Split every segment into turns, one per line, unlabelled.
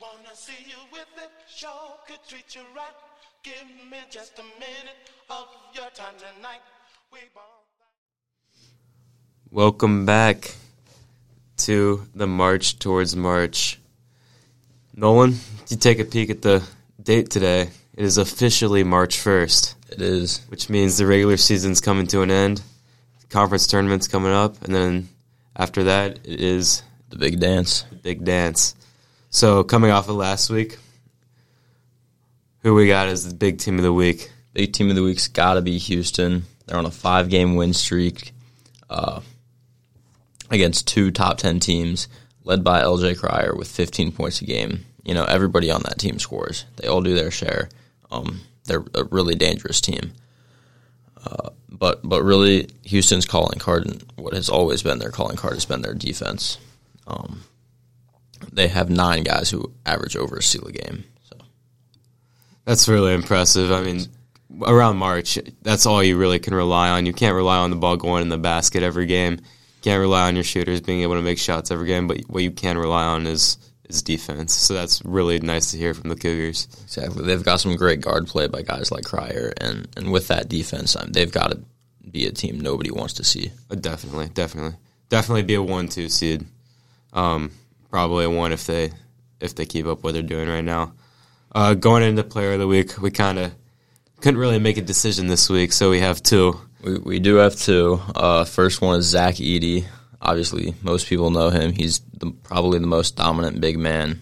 Wanna see you with it, sure could treat you right. Give me just a minute of your time tonight. We both.
Welcome back to the March Towards March. Nolan, did you take a peek at the date today. It is officially March 1st,
It is.
which means the regular season's coming to an end. Conference tournament's coming up, and then after that, it is
The big dance.
the big dance. So, coming off of last week, who we got as the big team of the week?
Big team of the week's got to be Houston. They're on a five game win streak uh, against two top 10 teams, led by LJ Cryer with 15 points a game. You know, everybody on that team scores, they all do their share. Um, they're a really dangerous team. Uh, but but really, Houston's calling card and what has always been their calling card has been their defense. Um, they have nine guys who average over a steal a game. So
That's really impressive. I mean, around March, that's all you really can rely on. You can't rely on the ball going in the basket every game. You can't rely on your shooters being able to make shots every game. But what you can rely on is is defense. So that's really nice to hear from the Cougars.
Exactly. They've got some great guard play by guys like Cryer, and, and with that defense, um, they've got to be a team nobody wants to see.
Uh, definitely, definitely, definitely be a one-two seed. Um, probably one if they if they keep up what they're doing right now. Uh, going into Player of the Week, we kind of couldn't really make a decision this week, so we have two.
We, we do have two. Uh, first one is Zach Edey. Obviously, most people know him. He's the, probably the most dominant big man,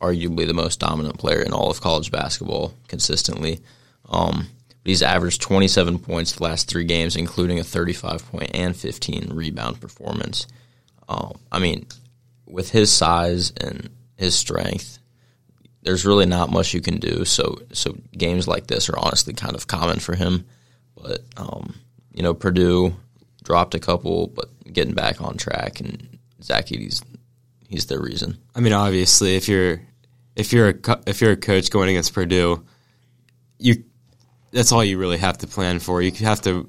arguably the most dominant player in all of college basketball consistently. Um, he's averaged 27 points the last three games, including a 35 point and 15 rebound performance. Um, I mean, with his size and his strength, there's really not much you can do. So, so games like this are honestly kind of common for him. But um, you know, Purdue dropped a couple, but getting back on track, and Zach Edey's he's their reason.
I mean, obviously, if you're if you're a if you're a coach going against Purdue, you that's all you really have to plan for. You have to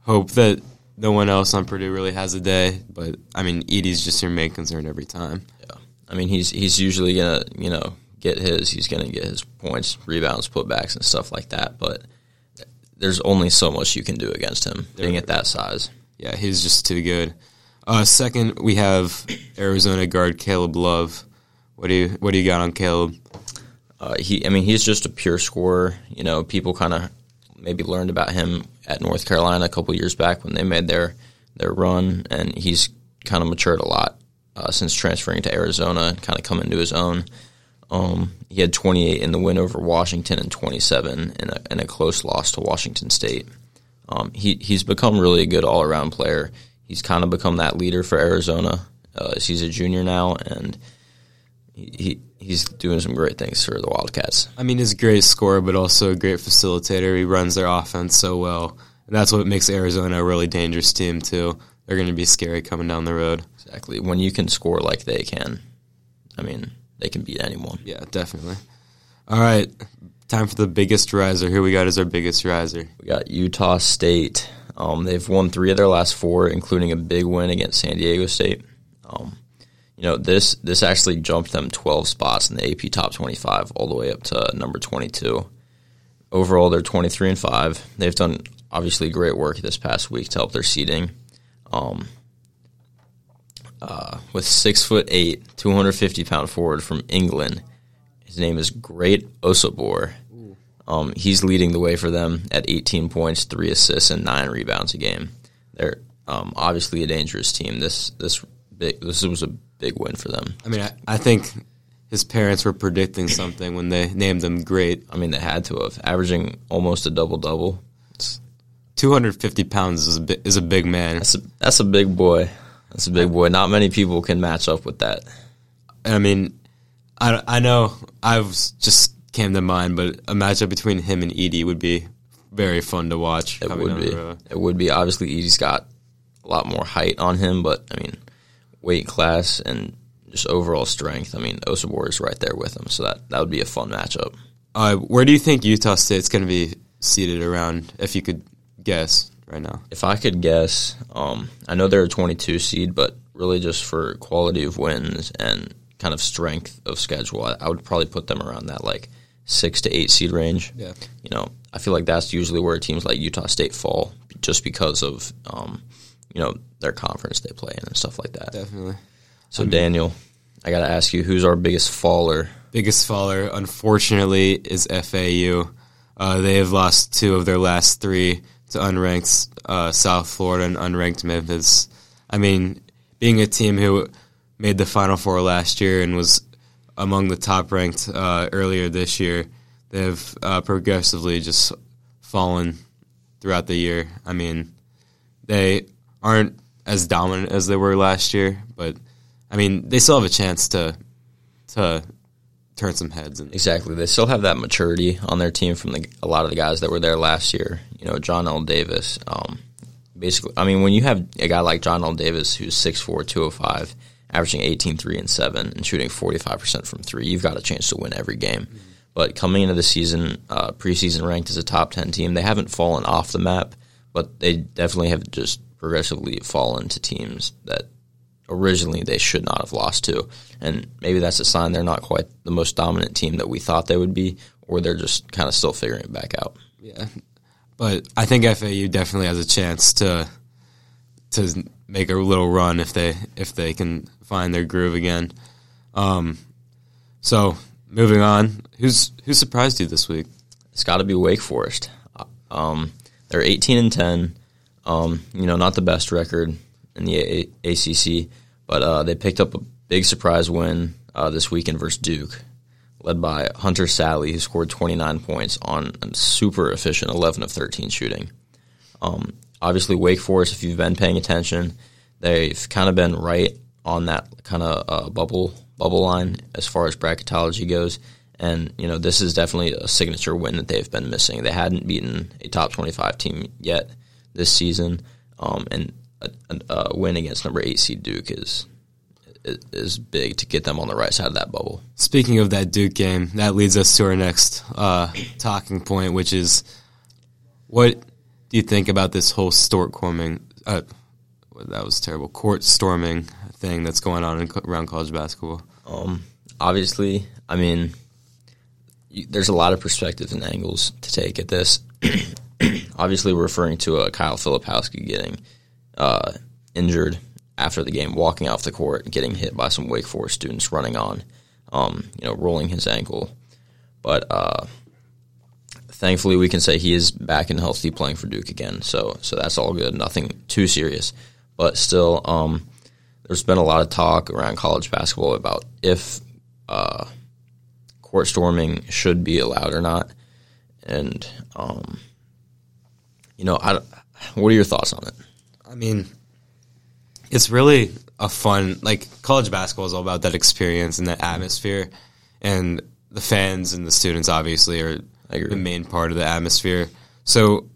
hope that no one else on Purdue really has a day. But I mean, Edey's just your main concern every time.
Yeah, I mean he's he's usually gonna you know get his he's gonna get his points, rebounds, putbacks, and stuff like that. But there's only so much you can do against him being at that size.
Yeah, he's just too good. Uh, second, we have Arizona guard Caleb Love. What do you what do you got on Caleb?
Uh, he, I mean, he's just a pure scorer. You know, people kind of maybe learned about him at North Carolina a couple years back when they made their their run, and he's kind of matured a lot uh, since transferring to Arizona, kind of come into his own. Um, he had 28 in the win over Washington and 27 in a, in a close loss to Washington State. Um, he he's become really a good all around player. He's kind of become that leader for Arizona. Uh, he's a junior now, and he, he he's doing some great things for the Wildcats.
I mean, he's a great scorer, but also a great facilitator. He runs their offense so well, and that's what makes Arizona a really dangerous team too. They're going to be scary coming down the road.
Exactly. When you can score like they can, I mean, they can beat anyone.
Yeah, definitely. All right, time for the biggest riser. Who we got as our biggest riser?
We got Utah State. Um, they've won three of their last four, including a big win against San Diego State. Um, you know, this this actually jumped them 12 spots in the AP Top 25, all the way up to number 22. Overall, they're 23 and five. They've done obviously great work this past week to help their seeding. Um, uh, with six foot eight, 250 pound forward from England, his name is Great Osobor. Um, he's leading the way for them at 18 points, three assists, and nine rebounds a game. They're um, obviously a dangerous team. This this big this was a big win for them.
I mean, I, I think his parents were predicting something when they named him great.
I mean, they had to have averaging almost a double double.
250 pounds is a, bi- is a big man.
That's a that's a big boy. That's a big boy. Not many people can match up with that.
I mean, I, I know I was just came to mind, but a matchup between him and Edey would be very fun to watch.
It would be. It would be. Obviously, Edey's got a lot more height on him, but I mean, weight class and just overall strength. I mean, Osobor is right there with him, so that that would be a fun matchup.
Uh, where do you think Utah State's going to be seated around, if you could guess right now?
If I could guess, um, I know they're a 22 seed, but really just for quality of wins and kind of strength of schedule, I, I would probably put them around that like six to eight seed range.
Yeah.
You know, I feel like that's usually where teams like Utah State fall, just because of um, you know their conference they play in and stuff like that.
Definitely.
So Daniel, I got to ask you, who's our biggest faller?
Biggest faller, unfortunately, is FAU. Uh, they have lost two of their last three to unranked uh, South Florida and unranked Memphis. I mean, being a team who made the Final Four last year and was among the top ranked uh, earlier this year, they've uh, progressively just fallen throughout the year. I mean, they aren't as dominant as they were last year, but I mean, they still have a chance to to turn some heads. And
Exactly. They still have that maturity on their team from the, a lot of the guys that were there last year. You know, Johnell Davis. Um, basically, I mean, when you have a guy like Johnell Davis who's 6'4", 205, averaging 18, 3, and 7, and shooting 45% from 3, you've got a chance to win every game. But coming into the season, uh, preseason ranked as a top 10 team, they haven't fallen off the map, but they definitely have just progressively fallen to teams that originally they should not have lost to. And maybe that's a sign they're not quite the most dominant team that we thought they would be, or they're just kind of still figuring it back out.
Yeah, but I think FAU definitely has a chance to to make a little run if they if they can find their groove again. Um, so moving on, who's who surprised you this week?
It's got to be Wake Forest. Um, they're 18 and 10. Um, you know, not the best record in the a- ACC, but uh, they picked up a big surprise win uh, this weekend versus Duke, led by Hunter Sallis, who scored 29 points on a super efficient 11 of 13 shooting. Um, obviously, Wake Forest, if you've been paying attention, they've kind of been right on that kind of uh, bubble bubble line as far as bracketology goes. And you know, this is definitely a signature win that they've been missing. They hadn't beaten a top 25 team yet this season, um, and a, a, win against number eight seed Duke is is big to get them on the right side of that bubble.
Speaking of that Duke game, that leads us to our next uh, talking point, which is what do you think about this whole stork storming? Uh, that was terrible. Court storming thing that's going on in, around college basketball.
Um, obviously, I mean, you, there's a lot of perspectives and angles to take at this. obviously, we're referring to uh, Kyle Filipowski getting uh, injured after the game, walking off the court, getting hit by some Wake Forest students running on, um, you know, rolling his ankle. But uh, thankfully, we can say he is back and healthy, playing for Duke again. So, so that's all good. Nothing too serious, but still, um, there's been a lot of talk around college basketball about if uh, court storming should be allowed or not, and um, you know, I, what are your thoughts on it?
I mean, it's really a fun like college basketball is all about that experience and that atmosphere, and the fans and the students obviously are the main part of the atmosphere. So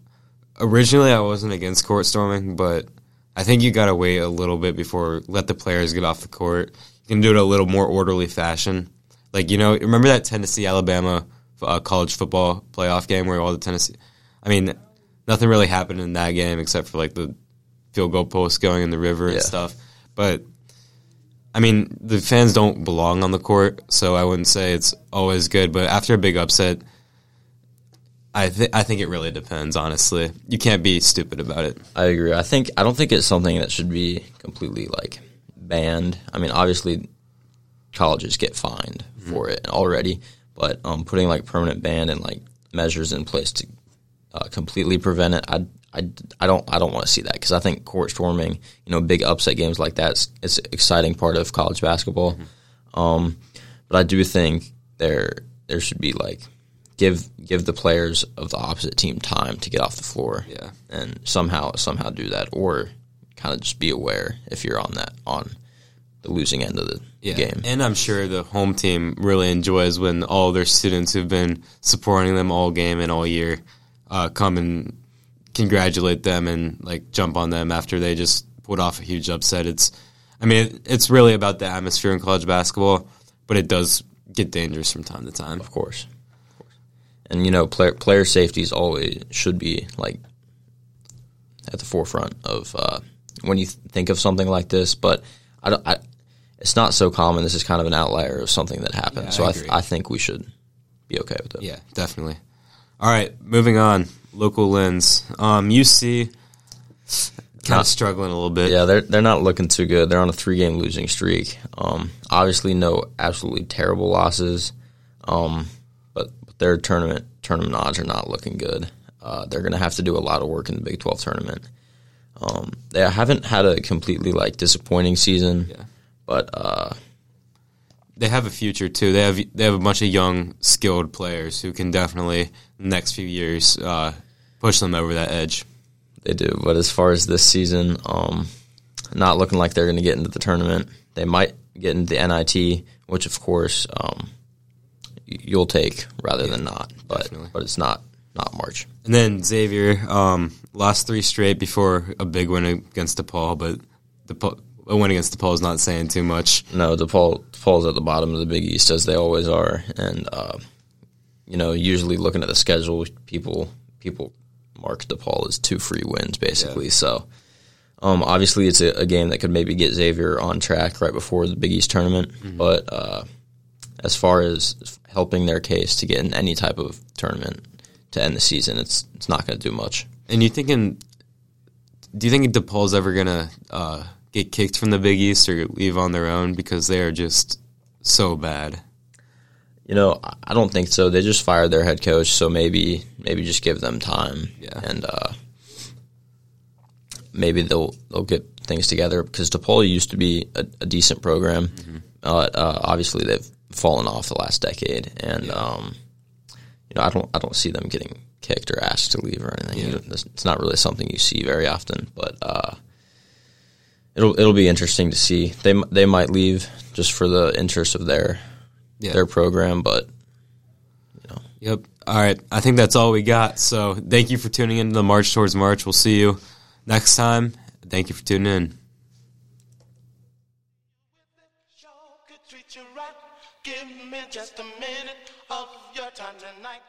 originally, I wasn't against court storming, but I think you got to wait a little bit before let the players get off the court. You can do it a little more orderly fashion. Like you know, remember that Tennessee Alabama uh, college football playoff game where all the Tennessee, I mean, nothing really happened in that game except for like the field goal post going in the river
Yeah.
and stuff. But I mean, the fans don't belong on the court, so I wouldn't say it's always good. But after a big upset, I th- I think it really depends. Honestly, you can't be stupid about it.
I agree. I think I don't think it's something that should be completely like banned. I mean, obviously, colleges get fined for it already, but um, putting like permanent ban and like measures in place to uh, completely prevent it, I, I, I don't I don't want to see that because I think court storming, you know, big upset games like that, it's, it's an exciting part of college basketball. Um, but I do think there there should be like give give the players of the opposite team time to get off the floor
Yeah.
and somehow somehow do that or kind of just be aware if you're on that on the losing end of the game.
And I'm sure the home team really enjoys when all their students who've been supporting them all game and all year uh, come and congratulate them and like jump on them after they just put off a huge upset. It's, I mean, it, it's really about the atmosphere in college basketball, but it does get dangerous from time to time.
Of course. Of course. And you know, player player safety is always should be like at the forefront of uh, when you th- think of something like this. But I don't. I, it's not so common. This is kind of an outlier of something that happened.
Yeah,
so
I
I, th- I think we should be okay with it.
Yeah, definitely. All right, moving on. Local lens. Um, UC kind of struggling a little bit.
Yeah, they're they're not looking too good. They're on a three game losing streak. Um, obviously, no absolutely terrible losses, um, but, but their tournament tournament odds are not looking good. Uh, they're going to have to do a lot of work in the Big Twelve tournament. Um, they haven't had a completely like disappointing season,
Yeah.
but uh,
They have a future too. They have they have a bunch of young, skilled players who can definitely in the next few years uh, push them over that edge.
They do, but as far as this season, um, not looking like they're going to get into the tournament. They might get into the NIT, which of course um, you'll take rather than not. But
definitely.
but it's not not March.
And then Xavier um, lost three straight before a big win against DePaul, but the DePaul, a win against DePaul is not saying too much.
No, DePaul DePaul's at the bottom of the Big East as they always are, and uh, you know usually looking at the schedule, people people mark DePaul as two free wins basically. So. Um, obviously, it's a, a game that could maybe get Xavier on track right before the Big East tournament. But uh, as far as helping their case to get in any type of tournament to end the season, it's it's not going to do much.
And you thinking? Do you think DePaul's ever gonna uh, get kicked from the Big East or leave on their own because they are just so bad?
You know, I- don't think so. They just fired their head coach, so maybe maybe just give them time.
Yeah.
and uh, maybe they'll they'll get things together because DePaul used to be a, a decent program. Uh, uh, obviously, they've fallen off the last decade, and um, you know, I don't I don't see them getting kicked or asked to leave or anything.
Yeah.
You know, it's it's not really something you see very often, but. It'll it'll be interesting to see. They they might leave just for the interest of their
Yeah.
their program, but you know.
Yep. All right. I think that's all we got. So thank you for tuning in to the March Towards March. We'll see you next time. Thank you for tuning in.
Sure could treat you right. Give me just a minute of your time tonight.